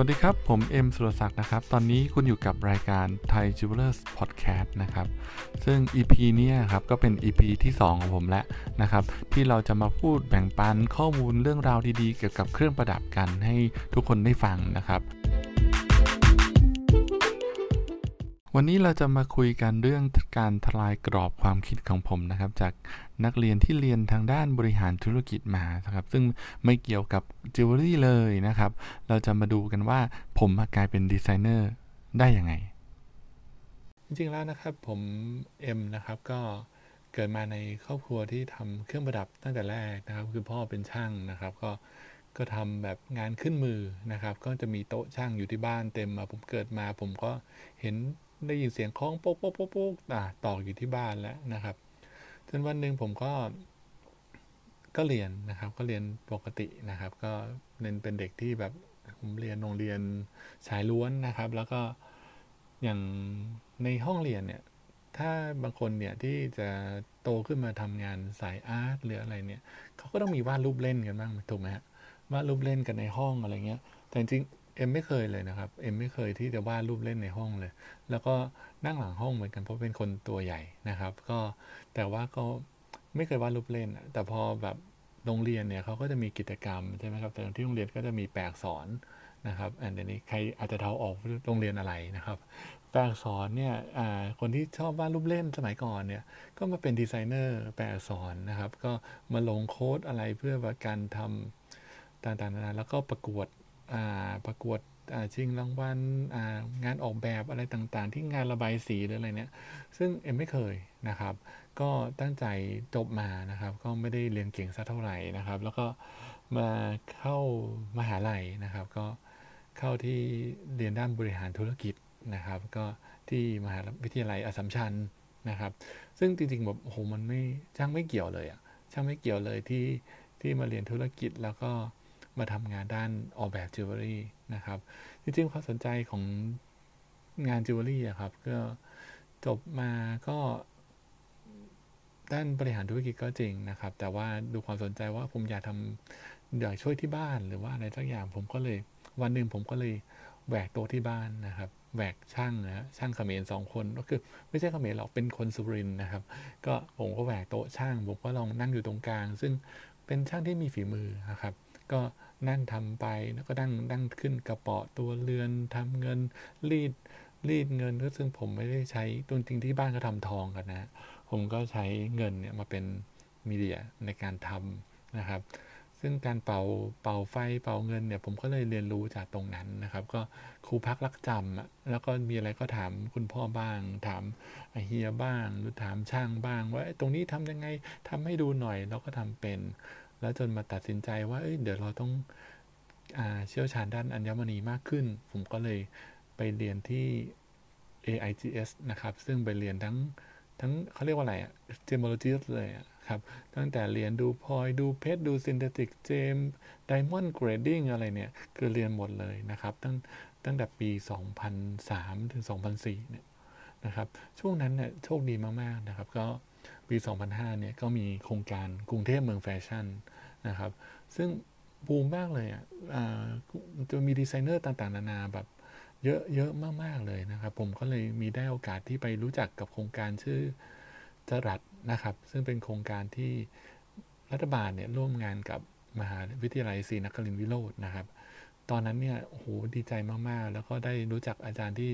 วัสดีครับ ผมเอ็มสุรศักดิ์นะครับ ตอนนี้คุณอยู่กับรายการ Thai Jewelers Podcast นะครับ ซึ่ง EP นี้ครับก็เป็น EP ที่ 2 ของผมแล้วนะครับ ที่เราจะมาพูดแบ่งปันข้อมูลเรื่องราวดีๆ เกี่ยวกับเครื่องประดับกันให้ทุกคนได้ฟังนะครับ วันนี้เราจะมาคุยกันเรื่องการทลายกรอบความคิดของผมนะครับ จาก นักเรียนที่เรียนทางด้านบริหารธุรกิจมานะครับ ซึ่งไม่เกี่ยวกับจิวเวลรี่เลยนะครับ เราจะมาดูกันว่าผมกลายเป็นดีไซเนอร์ได้ยังไง จริงๆแล้วนะครับผมเอ็มนะครับก็เกิดมาในครอบครัวที่ทำเครื่องประดับตั้งแต่แรกนะครับ คือพ่อเป็นช่างนะครับ ก็ก็ทำแบบงานขึ้นมือนะครับ ก็จะมีโต๊ะช่างอยู่ที่บ้านเต็มมาผมเกิดมาผมก็เห็นได้ยินเสียงค้อนโป๊กโป๊กโป๊กโป๊กตอกอยู่ที่บ้านแล้วนะครับ จนวันหนึ่งผมก็ก็เรียนนะครับ ก็เรียนปกตินะครับ ก็เรียนเป็นเด็กที่แบบผมเรียนโรงเรียนชายล้วนนะครับ แล้วก็อย่างในห้องเรียนเนี่ย ถ้าบางคนเนี่ยที่จะโตขึ้นมาทำงานสายอาร์ตหรืออะไรเนี่ยเขาก็ต้องมีวาดรูปเล่นกันบ้างถูกไหมฮะวาดรูปเล่นกันในห้องอะไรเงี้ย แต่จริง เอ็มไม่เคยเลยนะครับ เอ็มไม่เคยที่จะวาดรูปเล่นในห้องเลย แล้วก็นั่งหลังห้องเหมือนกันเพราะเป็นคนตัวใหญ่นะครับ ก็แต่ว่าก็ไม่เคยวาดรูปเล่น แต่พอแบบโรงเรียนเนี่ยเขาก็จะมีกิจกรรมใช่ไหมครับ แต่ที่โรงเรียนก็จะมีแปลกสอนนะครับ อันนี้ใครอาจจะเทาออกโรงเรียนอะไรนะครับ แปลกสอนเนี่ยคนที่ชอบวาดรูปเล่นสมัยก่อนเนี่ย ก็มาเป็นดีไซเนอร์แปลกสอนนะครับ ก็มาลงโค้ดอะไรเพื่อการทำต่างๆนานาแล้วก็ประกวด ประกวดชิงรางวัลงานออกแบบอะไรต่างๆ ที่งานระบายสีหรืออะไรเนี่ย ซึ่งเอ็มไม่เคยนะครับ ก็ตั้งใจจบมานะครับ ก็ไม่ได้เรียนเก่งสักเท่าไหร่นะครับ แล้วก็มาเข้ามหาลัยนะครับ ก็เข้าที่เรียนด้านบริหารธุรกิจนะครับ ก็ที่มหาวิทยาลัยอสัมชัญนะครับ ซึ่งจริงๆแบบโอ้โหมันไม่ช่างไม่เกี่ยวเลยอะช่างไม่เกี่ยวเลยที่ที่มาเรียนธุรกิจแล้วก็ มาทำงานด้านออกแบบจิวเวลรี่นะครับ จริงๆความสนใจของงานจิวเวลรี่อะครับ ก็จบมาก็ด้านบริหารธุรกิจก็จริงนะครับ แต่ว่าดูความสนใจว่าผมอยากทำอยากช่วยที่บ้านหรือว่าอะไรสักอย่างผมก็เลย วันหนึ่งผมก็เลยแหวกโต๊ะที่บ้านนะครับแหวกช่างนะช่างเขมรสองคนก็คือไม่ใช่เขมรหรอกเป็นคนสุรินทร์นะครับ ก็ผมก็แหวกโต๊ะช่างผมก็ลองนั่งอยู่ตรงกลาง ซึ่งเป็นช่างที่มีฝีมือนะครับ ก็นั่งทำไปแล้วก็นั่งนั่งขึ้นกระเป๋าตัวเรือนทำเงินรีดรีดเงินก็ซึ่งผมไม่ได้ใช้ตัวจริงที่บ้านก็ทำทองกันนะ ผมก็ใช้เงินเนี่ยมาเป็นมีเดียในการทำนะครับ ซึ่งการเป่าเป่าไฟเป่าเงินเนี่ย ผมก็เลยเรียนรู้จากตรงนั้นนะครับ ก็ครูพักรักจำแล้วก็มีอะไรก็ถามคุณพ่อบ้าง ถามเฮียบ้าง หรือถามช่างบ้าง ว่าตรงนี้ทำยังไงทำให้ดูหน่อยเราก็ทำเป็น แล้วจนมาตัดสินใจว่าเเดี๋ยวเราต้องอเชี่ยวชาญด้านอัญมณีมากขึ้น ผมก็เลยไปเรียนที่ AIGS นะครับ ซึ่งไปเรียนทั้งทั้งเขาเรียกว่าอะไรอะ gemology เลยครับ ตั้งแต่เรียนดูพลอยดูเพชรดู synthetic gem diamond grading อะไรเนี่ย คือเรียนหมดเลยนะครับ ตั้งตั้งแต่ปี 2003 ถึง 2004 เนี่ยนะครับ ช่วงนั้นเนี่ยโชคดีมาก ๆ นะครับ ก็ ปี 2005 เนี่ยก็มีโครงการกรุงเทพเมืองแฟชั่นนะครับ ซึ่งบูมมากเลยอะจะมีดีไซเนอร์ต่างๆ นานาแบบเยอะเยอะมากๆเลยนะครับ ผมก็เลยมีได้โอกาสที่ไปรู้จักกับโครงการชื่อจรัดนะครับ ซึ่งเป็นโครงการที่รัฐบาลเนี่ยร่วมงานกับมหาวิทยาลัยศรีนครินทร์วิโรจน์นะครับ ตอนนั้นเนี่ยโอ้โหดีใจมากๆ แล้วก็ได้รู้จักอาจารย์ที่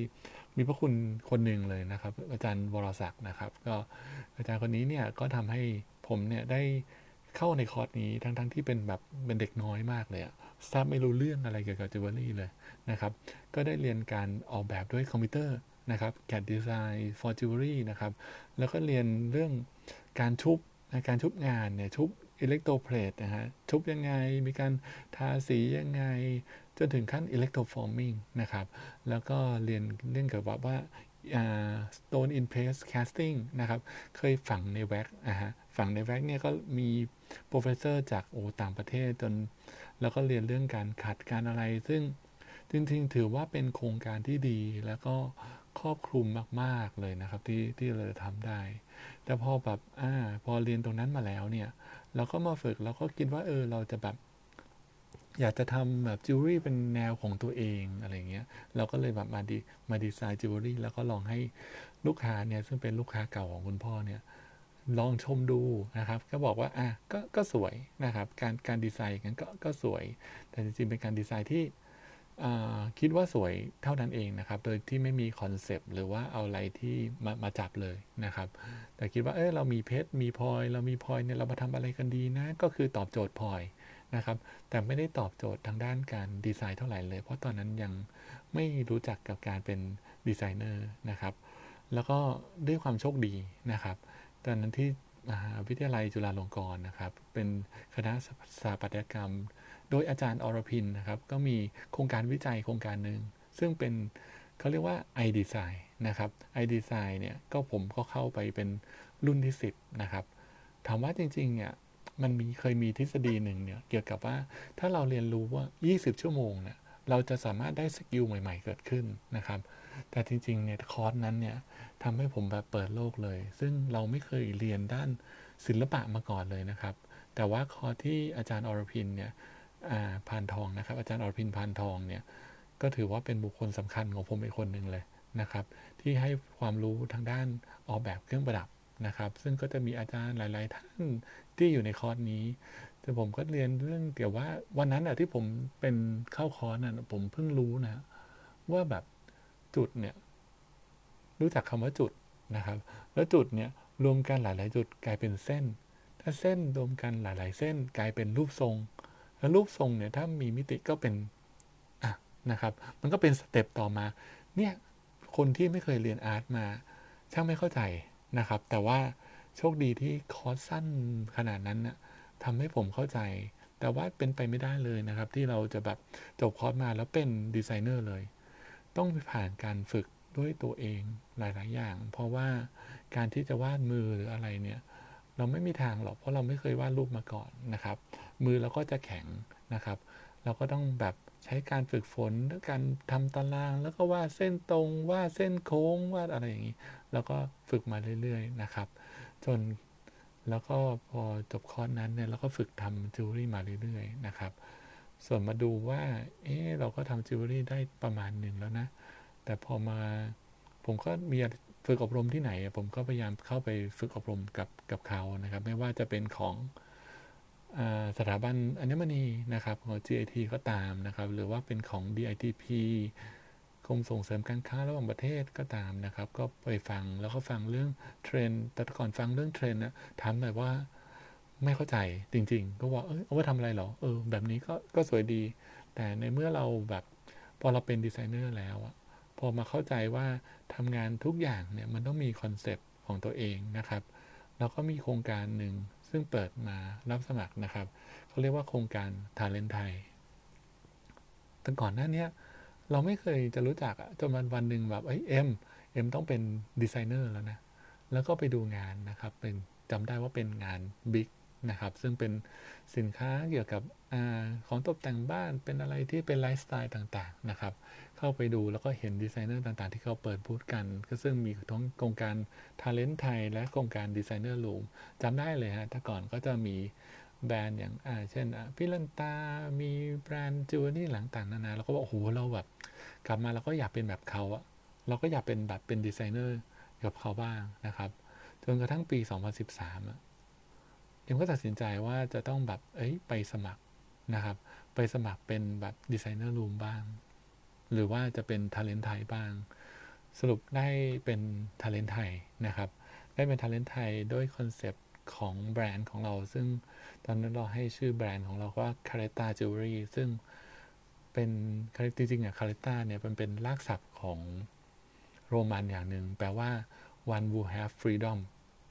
มีพระคุณคนหนึ่งเลยนะครับ อาจารย์วรศักดิ์นะครับ ก็อาจารย์คนนี้เนี่ยก็ทำให้ผมเนี่ยได้เข้าในคอร์สนี้ทั้งๆที่เป็นแบบเป็นเด็กน้อยมากเลยอะทราบไม่รู้เรื่องอะไรเกี่ยวกับจิวเวลรี่เลยนะครับ ก็ได้เรียนการออกแบบด้วยคอมพิวเตอร์นะครับ CAD Design for Jewelry นะครับ แล้วก็เรียนเรื่องการชุบ การชุบงานเนี่ยชุบ electroplate นะฮะชุบยังไงมีการทาสียังไง จนถึงขั้น electroforming นะครับ แล้วก็เรียนเรื่องเกี่ยวกับว่า stone in place casting นะครับ เคยฝังในแว็กนะฮะฝังในแว็กเนี่ยก็มี professor จากโอต่างประเทศจน แล้วก็เรียนเรื่องการขัดการอะไร ซึ่งจริงๆ ถือว่าเป็นโครงการที่ดีแล้วก็ครอบคลุมมาก ๆ เลยนะครับที่ที่เราจะทำได้ แต่พอแบบอ่าพอเรียนตรงนั้นมาแล้วเนี่ย เราก็มาฝึกเราก็คิดว่าเออเราจะแบบอยากจะทำแบบจิวเวลรี่เป็นแนวของตัวเองอะไรเงี้ย เราก็เลยแบบมาดีมาดีไซน์จิวเวลรี่แล้วก็ลองให้ลูกค้าเนี่ยซึ่งเป็นลูกค้าเก่าของคุณพ่อเนี่ย ลองชมดูนะครับ ก็บอกว่าอะก็ก็สวยนะครับ การการดีไซน์อย่างนั้นก็ก็สวย แต่จริงๆเป็นการดีไซน์ที่ คิดว่าสวยเท่านั้นเองนะครับ โดยที่ไม่มีคอนเซปต์หรือว่าเอาอะไรที่มามาจับเลยนะครับ แต่คิดว่าเออเรามีเพชรมีพลอย เรามีพลอยเนี่ยเรามาทำอะไรกันดีนะ ก็คือตอบโจทย์พลอยนะครับ แต่ไม่ได้ตอบโจทย์ทางด้านการดีไซน์เท่าไหร่เลย เพราะตอนนั้นยังไม่รู้จักกับการเป็นดีไซเนอร์นะครับ แล้วก็ด้วยความโชคดีนะครับ ตอนนั้นที่มหาวิทยาลัยจุฬาลงกรณ์นะครับ เป็นคณะสถาปัตยกรรม โดยอาจารย์อรพินนะครับ ก็มีโครงการวิจัยโครงการหนึ่งซึ่งเป็นเขาเรียกว่า iDesign นะครับ iDesign เนี่ยก็ผมก็เข้าไปเป็นรุ่นที่ 10 นะครับ ถามว่าจริงๆเนี่ยมันมีเคยมีทฤษฎีหนึ่งเนี่ยเกี่ยวกับว่าถ้าเราเรียนรู้ว่า 20 ชั่วโมงเนี่ยเราจะสามารถได้สกิลใหม่ ๆ เกิดขึ้นนะครับ แต่จริงๆเนี่ยคอร์สนั้นเนี่ยทำให้ผมแบบเปิดโลกเลย ซึ่งเราไม่เคยเรียนด้านศิลปะมาก่อนเลยนะครับ แต่ว่าคอร์สที่อาจารย์อรพินเนี่ย พานทองนะครับ อาจารย์อรพินพานทองเนี่ยก็ถือว่าเป็นบุคคลสำคัญของผมเป็นคนหนึ่งเลยนะครับ ที่ให้ความรู้ทางด้านออกแบบเครื่องประดับนะครับ ซึ่งก็จะมีอาจารย์หลาย ๆ ท่านที่อยู่ในคอร์สนี้แต่ผมก็เรียนเรื่องเกี่ยวว่าวันนั้นอะที่ผมเป็นเข้าคอร์สน่ะผมเพิ่งรู้นะว่าแบบจุดเนี่ยรู้จักคำว่าจุดนะครับ แล้วจุดเนี่ยรวมกันหลาย ๆ จุดกลายเป็นเส้น ถ้าเส้นรวมกันหลาย ๆ เส้นกลายเป็นรูปทรง แล้วรูปทรงเนี่ยถ้ามีมิติก็เป็นอะนะครับ มันก็เป็นสเต็ปต่อมา เนี่ยคนที่ไม่เคยเรียนอาร์ตมาช่างไม่เข้าใจนะครับ แต่ว่าโชคดีที่คอร์สสั้นขนาดนั้นนะ่ะทำให้ผมเข้าใจ แต่ว่าเป็นไปไม่ได้เลยนะครับ ที่เราจะแบบจบคอร์สมาแล้วเป็นดีไซเนอร์เลย ต้องผ่านการฝึกด้วยตัวเองหลาย ๆ อย่าง เพราะว่าการที่จะวาดมือหรืออะไรเนี่ย เราไม่มีทางหรอกเพราะเราไม่เคยวาดรูปมาก่อนนะครับ มือเราก็จะแข็งนะครับ เราก็ต้องแบบใช้การฝึกฝนด้วยการทำตารางแล้วก็วาดเส้นตรงวาดเส้นโค้งวาดอะไรอย่างนี้ แล้วก็ฝึกมาเรื่อยๆนะครับ จนแล้วก็พอจบคอร์สนั้นเนี่ยเราก็ฝึกทำจิวเวลรี่มาเรื่อยๆนะครับ ส่วนมาดูว่า เออเราก็ทำจิวเวลรี่ได้ประมาณหนึ่งแล้วนะ แต่พอมาผมก็มี ฝึกอบรมที่ไหน ผมก็พยายามเข้าไปฝึกอบรมกับกับเขานะครับ ไม่ว่าจะเป็นของอสถาบันอัญมณีนะครับของ GIT ก็ตามนะครับ หรือว่าเป็นของ DITP กรมส่งเสริมการค้าระหว่างประเทศก็ตามนะครับ ก็ไปฟังแล้วก็ฟังเรื่องเทรนแต่ก่อนฟังเรื่องเทรนนะถามหน่อยว่าไม่เข้าใจจริง ๆ ก็ว่าเออเอาไว้ทำอะไรหรอเออ แบบนี้ก็ก็สวยดี แต่ในเมื่อเราแบบพอเราเป็นดีไซเนอร์แล้วอะ อมาเข้าใจว่าทำงานทุกอย่างเนี่ยมันต้องมีคอนเซปต์ของตัวเองนะครับแล้วก็มีโครงการหนึ่งซึ่งเปิดมารับสมัครนะครับเขาเรียกว่าโครงการ Talent Thai แต่ก่อนหน้านี้เราไม่เคยจะรู้จักจนวันวันหนึ่งแบบเอ้ยเอ็มเอ็มต้องเป็นดีไซเนอร์แล้วนะแล้วก็ไปดูงานนะครับเป็นจำได้ว่าเป็นงาน BIG นะครับ ซึ่งเป็นสินค้าเกี่ยวกับอของตกแต่งบ้านเป็นอะไรที่เป็นไลฟ์สไตล์ต่างๆนะครับ เข้าไปดูแล้วก็เห็นดีไซเนอร์ต่างๆ ที่เขาเปิดพูดกัน ก็ซึ่งมีทั้งโครงการ Talent ไทยและโครงการดีไซเนอร์ลูมจำได้เลยฮะถ้าก่อนก็จะมีแบรนด์อย่างอ่าเช่นพิลันตา มีแบรนด์จิวเวลรี่หลังต่างนานาเราก็บอกโอ้โหเราแบบกลับมาเราก็อยากเป็นแบบเขาอะเราก็อยากเป็นแบบเป็นดีไซเนอร์กับเขาบ้างนะครับ จนกระทั่งปี 2013อะ เอ็มก็ตัดสินใจว่าจะต้องแบบเอ้ยไปสมัครนะครับ ไปสมัครเป็นแบบ Designer Room บ้าง หรือว่าจะเป็น Talent Thai บ้าง สรุปได้เป็น Talent Thai นะครับ ได้เป็น Talent Thai ด้วยคอนเซปต์ของแบรนด์ของเรา ซึ่งตอนนั้นเราให้ชื่อแบรนด์ของเราว่า c a r e t a Jewelry ซึ่งเป็นจริงๆอะ c a r e t a เนี่ยมันเป็นรากศัพท์ของโรมันอย่างหนึ่งแปลว่า one who have freedom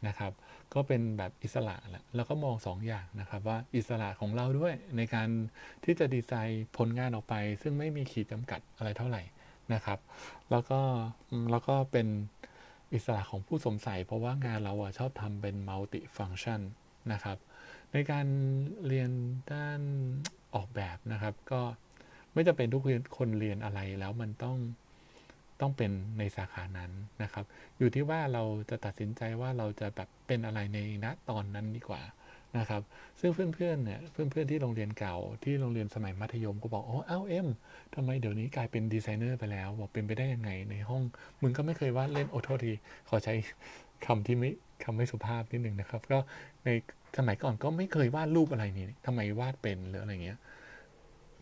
นะครับ ก็เป็นแบบอิสระแหละแล้วก็มอง2ออย่างนะครับว่าอิสระของเราด้วยในการที่จะดีไซน์ผลงานออกไป ซึ่งไม่มีขีดจำกัดอะไรเท่าไหร่นะครับ แล้วก็แล้วก็เป็นอิสระของผู้สมใส่เพราะว่างานเราอะชอบทำเป็นมัลติฟังชันนะครับ ในการเรียนด้านออกแบบนะครับ ก็ไม่จะเป็นทุกคนเรียนอะไรแล้วมันต้อง ต้องเป็นในสาขานั้นนะครับ อยู่ที่ว่าเราจะตัดสินใจว่าเราจะแบบเป็นอะไรในณตอนนั้นดีกว่านะครับ ซึ่งเพื่อนๆเนี่ยเพื่อนๆที่โรงเรียนเก่าที่โรงเรียนสมัยมัธยมก็บอกอ๋อเอ้าเอ็มทำไมเดี๋ยวนี้กลายเป็นดีไซเนอร์ไปแล้ว บอกเป็นไปได้ยังไงในห้อง มึงก็ไม่เคยวาดเล่นโอโทษทีขอใช้คำที่ไม่คำไม่สุภาพนิดหนึ่งนะครับ ก็ในสมัยก่อนก็ไม่เคยวาดรูปอะไรนี่ทำไมวาดเป็นหรืออะไรเงี้ย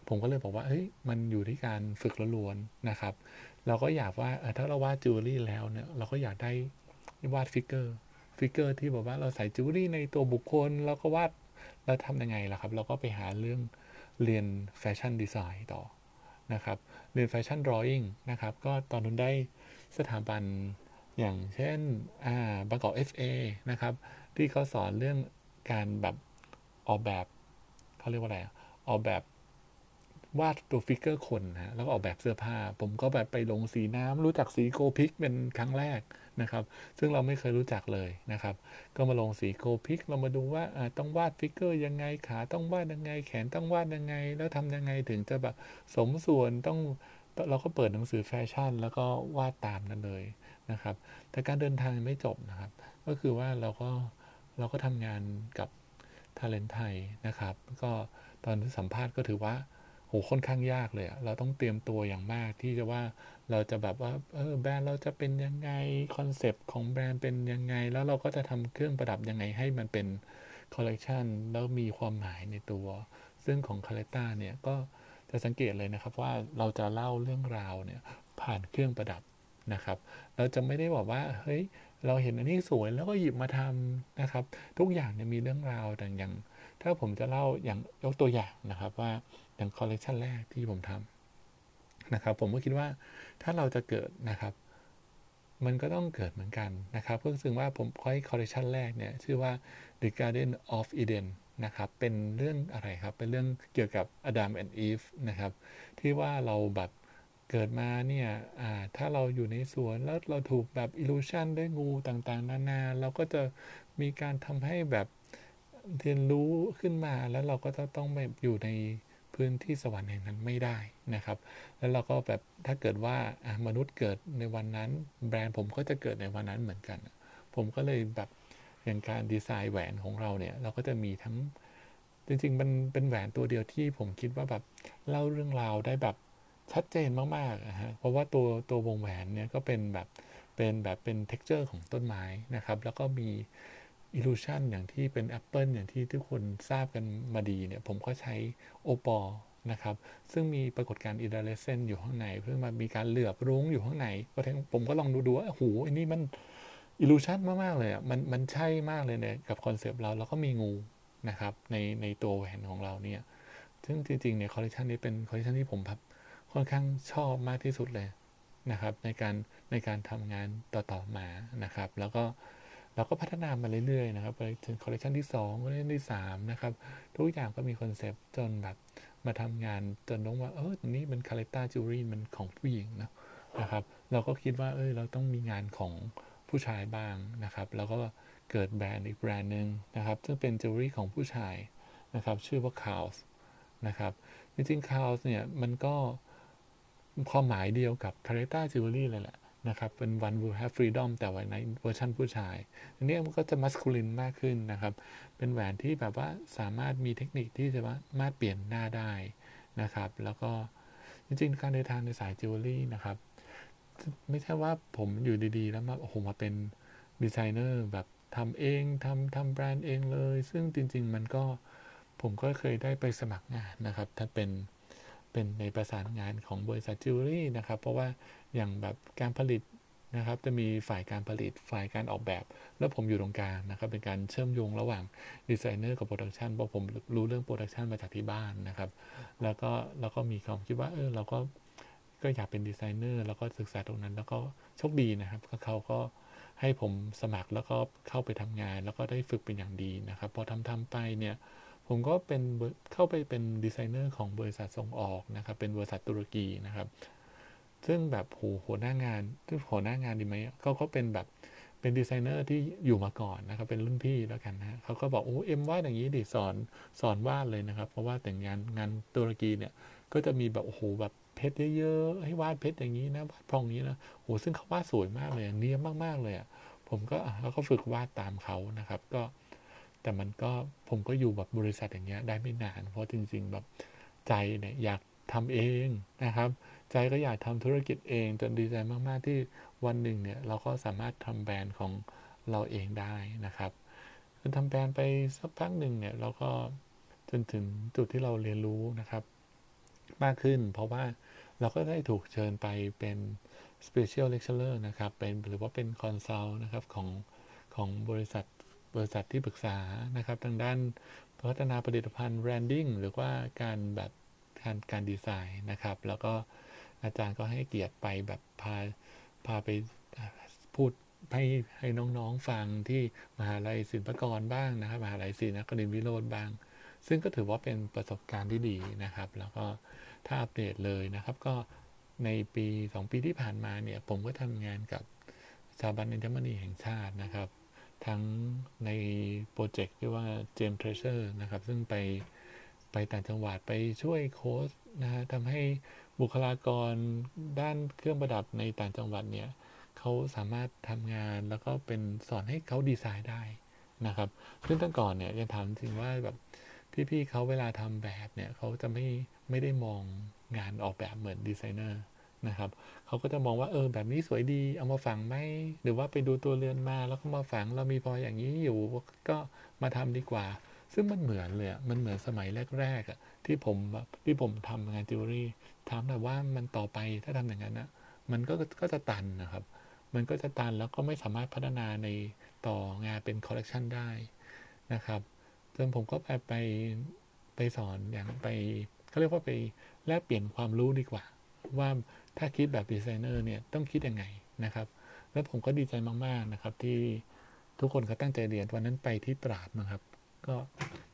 ผมก็เลยบอกว่าเฮ้ยมันอยู่ที่การฝึกล้วนๆนะครับ เราก็อยากว่าถ้าเราวาดจิวเวลรี่แล้วเนี่ยเราก็อยากได้วาด figure figure ที่บอกว่าเราใส่จิวเวลรี่ในตัวบุคคลเราก็วาดแล้วทำยังไงล่ะครับ เราก็ไปหาเรื่องเรียน fashion design ต่อนะครับเรียน fashion drawing นะครับ ก็ตอนนั้นได้สถาบันอย่างเช่นอ่าบางกอก FA นะครับ ที่เขาสอนเรื่องการแบบออกแบบเขาเรียกว่าอะไรออกแบบ วาดตัว figure คนนะแล้วก็ออกแบบเสื้อผ้า ผมก็แบบไปลงสีน้ำรู้จักสี Copic เป็นครั้งแรกนะครับ ซึ่งเราไม่เคยรู้จักเลยนะครับ ก็มาลงสี Copic เรามาดูว่าต้องวาด figure ยังไงขาต้องวาดยังไง แขนต้องวาดยังไง แล้วทำยังไงถึงจะแบบสมส่วนต้องเราก็เปิดหนังสือแฟชั่น แล้วก็วาดตามนั้นเลยนะครับ แต่การเดินทางยังไม่จบนะครับ ก็คือว่าเราก็เราก็ทำงานกับ Talent Thai นะครับ ก็ตอนสัมภาษณ์ก็ถือว่า โหค่อนข้างยากเลยอะเราต้องเตรียมตัวอย่างมากที่จะว่าเราจะแบบว่าเออแบรนด์เราจะเป็นยังไงคอนเซปต์ของแบรนด์เป็นยังไง แล้วเราก็จะทำเครื่องประดับยังไงให้มันเป็นคอลเลกชันแล้วมีความหมายในตัว ซึ่งของคาเลต้าเนี่ยก็จะสังเกตเลยนะครับว่าเราจะเล่าเรื่องราวเนี่ยผ่านเครื่องประดับนะครับ เราจะไม่ได้บอกว่าเฮ้ยเราเห็นอันนี้สวยแล้วก็หยิบมาทำนะครับ ทุกอย่างเนี่ยมีเรื่องราวแต่อย่าง ถ้าผมจะเล่าอย่างยกตัวอย่างนะครับว่าอย่างคอลเลกชันแรกที่ผมทำนะครับ ผมก็คิดว่าถ้าเราจะเกิดนะครับ มันก็ต้องเกิดเหมือนกันนะครับก็ซึ่งว่าผมค่อยคอลเลกชันแรกเนี่ยชื่อว่า The Garden of Eden นะครับเป็นเรื่องอะไรครับ เป็นเรื่องเกี่ยวกับ Adam and Eve นะครับที่ว่าเราแบบเกิดมาเนี่ยถ้าเราอยู่ในสวนแล้วเราถูกแบบอิลูชันด้วยงูต่างๆ นานา เราก็จะมีการทำให้แบบ เรียนรู้ขึ้นมาแล้วเราก็จะต้องแบบอยู่ในพื้นที่สวรรค์แห่งนั้นไม่ได้นะครับ แล้วเราก็แบบถ้าเกิดว่ามนุษย์เกิดในวันนั้น แบรนด์ผมก็จะเกิดในวันนั้นเหมือนกัน ผมก็เลยแบบอย่างการดีไซน์แหวนของเราเนี่ย เราก็จะมีทั้งจริงๆมันเป็นแหวนตัวเดียวที่ผมคิดว่าแบบเล่าเรื่องราวได้แบบชัดเจนมากๆนะฮะเพราะว่าตัวตัววงแหวนเนี่ยก็เป็นแบบเป็นแบบเป็น texture ของต้นไม้นะครับ แล้วก็มี illusion อย่างที่เป็นแอปเปิลอย่างที่ทุกคนทราบกันมาดีเนี่ย ผมก็ใช้โอปอลนะครับ ซึ่งมีปรากฏการณ์ iridescence อยู่ข้างใน เพื่อมามีการเหลือบรุ้งอยู่ข้างในก็ผมก็ลองดูดูว่าโอ้โหอันนี้มัน illusion มาก ๆ เลยอะมันมันใช่มากเลยเนี่ยกับคอนเซปต์เรา แล้วก็มีงูนะครับ ในในตัวแหวนของเราเนี่ย ซึ่งจริง ๆ เนี่ยคอลเลคชันนี้เป็นคอลเลคชันที่ผมแบบค่อนข้างชอบมากที่สุดเลยนะครับ ในการในการทำงานต่อๆมานะครับ แล้วก็ เราก็พัฒนามาเรื่อยๆนะครับไปถึงคอลเลคชันที่2คอลเลคชันที่3นะครับทุกอย่างก็มีคอนเซปต์จนแบบมาทำงานจนน้องว่าเออตรงนี้เป็นคาเลต้าจูรี่มันของผู้หญิงนะนะครับ เราก็คิดว่าเออเราต้องมีงานของผู้ชายบ้างนะครับ แล้วก็เกิดแบรนด์อีกแบรนด์หนึ่งนะครับ ซึ่งเป็นจูรี่ของผู้ชายนะครับ ชื่อว่า c a l s นะครับ จริงๆ c a l s เนี่ย มันก็ความหมายเดียวกับ c a r e t a Jewelry เลยแหละ นะครับเป็น One Will Have Freedom แต่ว่าในเวอร์ชันผู้ชาย อันนี้มันก็จะ masculine มากขึ้นนะครับ เป็นแหวนที่แบบว่าสามารถมีเทคนิคที่จะสามารถเปลี่ยนหน้าได้นะครับ แล้วก็จริงๆ การเดินทางในสายจิวเวลรี่นะครับ ไม่ใช่ว่าผมอยู่ดีๆ แล้วมาโอ้โหมาเป็นดีไซเนอร์แบบทำเองทำทำแบรนด์เองเลย ซึ่งจริง ๆ มันก็ผมก็เคยได้ไปสมัครงานนะครับ ถ้าเป็น เป็นในประสานงานของบริษัทจิวเวลรี่นะครับ เพราะว่าอย่างแบบการผลิตนะครับ จะมีฝ่ายการผลิตฝ่ายการออกแบบ แล้วผมอยู่ตรงกลางนะครับ เป็นการเชื่อมโยงระหว่างดีไซเนอร์กับ production เพราะผมรู้เรื่อง production มาจากที่บ้านนะครับ แล้วก็แล้วก็มีความคิดว่าเออเราก็ก็อยากเป็นดีไซเนอร์แล้วก็ศึกษาตรงนั้น แล้วก็โชคดีนะครับเขาก็ให้ผมสมัครแล้วก็เข้าไปทำงาน แล้วก็ได้ฝึกเป็นอย่างดีนะครับ พอทำทำไปเนี่ย ผมก็เป็นเข้าไปเป็นดีไซเนอร์ของบริษัทส่งออกนะครับ เป็นบริษัทตุรกีนะครับ ซึ่งแบบโหหัวหน้างานที่หัวหน้างานดีไหมเขาก็เป็นแบบเป็นดีไซเนอร์ที่อยู่มาก่อนนะครับ เป็นรุ่นพี่แล้วกันนะเขาก็บอกโอ้เอ็มวาดอย่างนี้ดิสอนสอนวาดเลยนะครับ เพราะว่าแต่งงานงานตุรกีเนี่ยก็จะมีแบบโอ้โหแบบเพชรเยอะๆให้วาดเพชรอย่างนี้นะวาดพองนี้นะโหซึ่งเขาวาดสวยมากเลยเนียมมากๆเลยอะผมก็แล้วก็ฝึกวาดตามเขานะครับ ก็ แต่มันก็ผมก็อยู่แบบบริษัทอย่างเงี้ยได้ไม่นาน เพราะจริง ๆ แบบใจเนี่ยอยากทำเองนะครับ ใจก็อยากทำธุรกิจเอง จนดีใจมากๆที่วันหนึ่งเนี่ยเราก็สามารถทำแบรนด์ของเราเองได้นะครับจนทำแบรนด์ไปสักพักหนึ่งเนี่ยเราก็จนถึงจุดที่เราเรียนรู้นะครับ มากขึ้น เพราะว่าเราก็ได้ถูกเชิญไปเป็น Special Lecturer นะครับ เป็นหรือว่าเป็นคอนซัลท์นะครับของของบริษัท บริษัทที่ปรึกษานะครับ ทางด้านพัฒนาผลิตภัณฑ์ branding หรือว่าการแบบการการดีไซน์นะครับ แล้วก็อาจารย์ก็ให้เกียรติไปแบบพาพาไปพูดให้ให้น้องๆฟังที่มหาลัยศิลปากรบ้างนะครับ มหาลัยศิลปกรินวิโรธบ้าง ซึ่งก็ถือว่าเป็นประสบการณ์ที่ดีนะครับ แล้วก็ถ้าอัปเดตเลยนะครับ ก็ในปี 2 ปีที่ผ่านมาเนี่ย ผมก็ทำงานกับสถาบันอินเทอร์มนีแห่งชาตินะครับ ทั้งในโปรเจกต์ที่ว่า Gems Treasure นะครับ ซึ่งไปไปต่างจังหวัดไปช่วยโค้ชนะฮะทำให้บุคลากรด้านเครื่องประดับในต่างจังหวัดเนี่ยเขาสามารถทำงานแล้วก็เป็นสอนให้เขาดีไซน์ได้นะครับ ซึ่งตั้งก่อนเนี่ยยังถามจริงว่าแบบพี่ๆเขาเวลาทำแบบเนี่ยเขาจะไม่ไม่ได้มองงานออกแบบเหมือนดีไซเนอร์ นะครับเขาก็จะมองว่าเออแบบนี้สวยดีเอามาฝังไหมหรือว่าไปดูตัวเรือนมาแล้วก็มาฝังเรามีพลอยอย่างนี้อยู่ก็มาทำดีกว่า ซึ่งมันเหมือนเลยมันเหมือนสมัยแรกๆอะที่ผมที่ผมทำงานจิวเวลรี่ถามแต่ว่ามันต่อไปถ้าทำอย่างนั้นนะมันก็ก็จะตันนะครับ มันก็จะตันแล้วก็ไม่สามารถพัฒนาในต่องานเป็นคอลเลกชันได้นะครับจนผมก็ไปไปไปสอนอย่างไปเขาเรียกว่าไปแลกเปลี่ยนความรู้ดีกว่า ว่าถ้าคิดแบบดีไซเนอร์เนี่ยต้องคิดยังไงนะครับ แล้วผมก็ดีใจมากๆนะครับ ที่ทุกคนเขาตั้งใจเรียนวันนั้นไปที่ตราดนะครับ ก็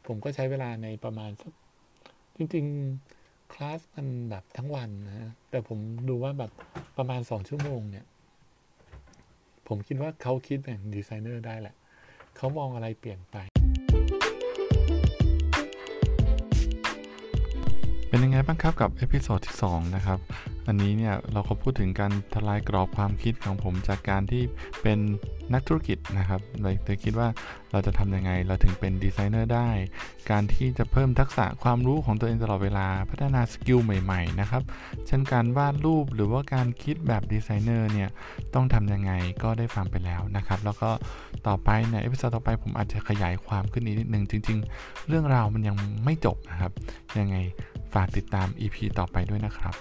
ผมก็ใช้เวลาในประมาณสักจริงๆคลาสมันแบบทั้งวันนะแต่ผมดูว่าแบบประมาณสองชั่วโมงเนี่ย ผมคิดว่าเขาคิดแบบดีไซเนอร์ได้แหละเขามองอะไรเปลี่ยนไป เป็นยังไงบ้างครับกับ episode ที่ 2 นะครับ อันนี้เนี่ยเราก็พูดถึงการทลายกรอบความคิดของผมจากการที่เป็นนักธุรกิจนะครับเลยคิดว่าเราจะทำยังไงเราถึงเป็นดีไซเนอร์ได้ การที่จะเพิ่มทักษะความรู้ของตัวเองตลอดเวลาพัฒนา skill ใหม่ๆนะครับ เช่นการวาดรูปหรือว่าการคิดแบบดีไซเนอร์เนี่ยต้องทำยังไงก็ได้ฟังไปแล้วนะครับ แล้วก็ต่อไปใน episode ต่อไปผมอาจจะขยายความขึ้นนิดนึงจริง ๆ เรื่องราวมันยังไม่จบนะครับยังไง ฝากติดตาม EP ต่อไปด้วยนะครับ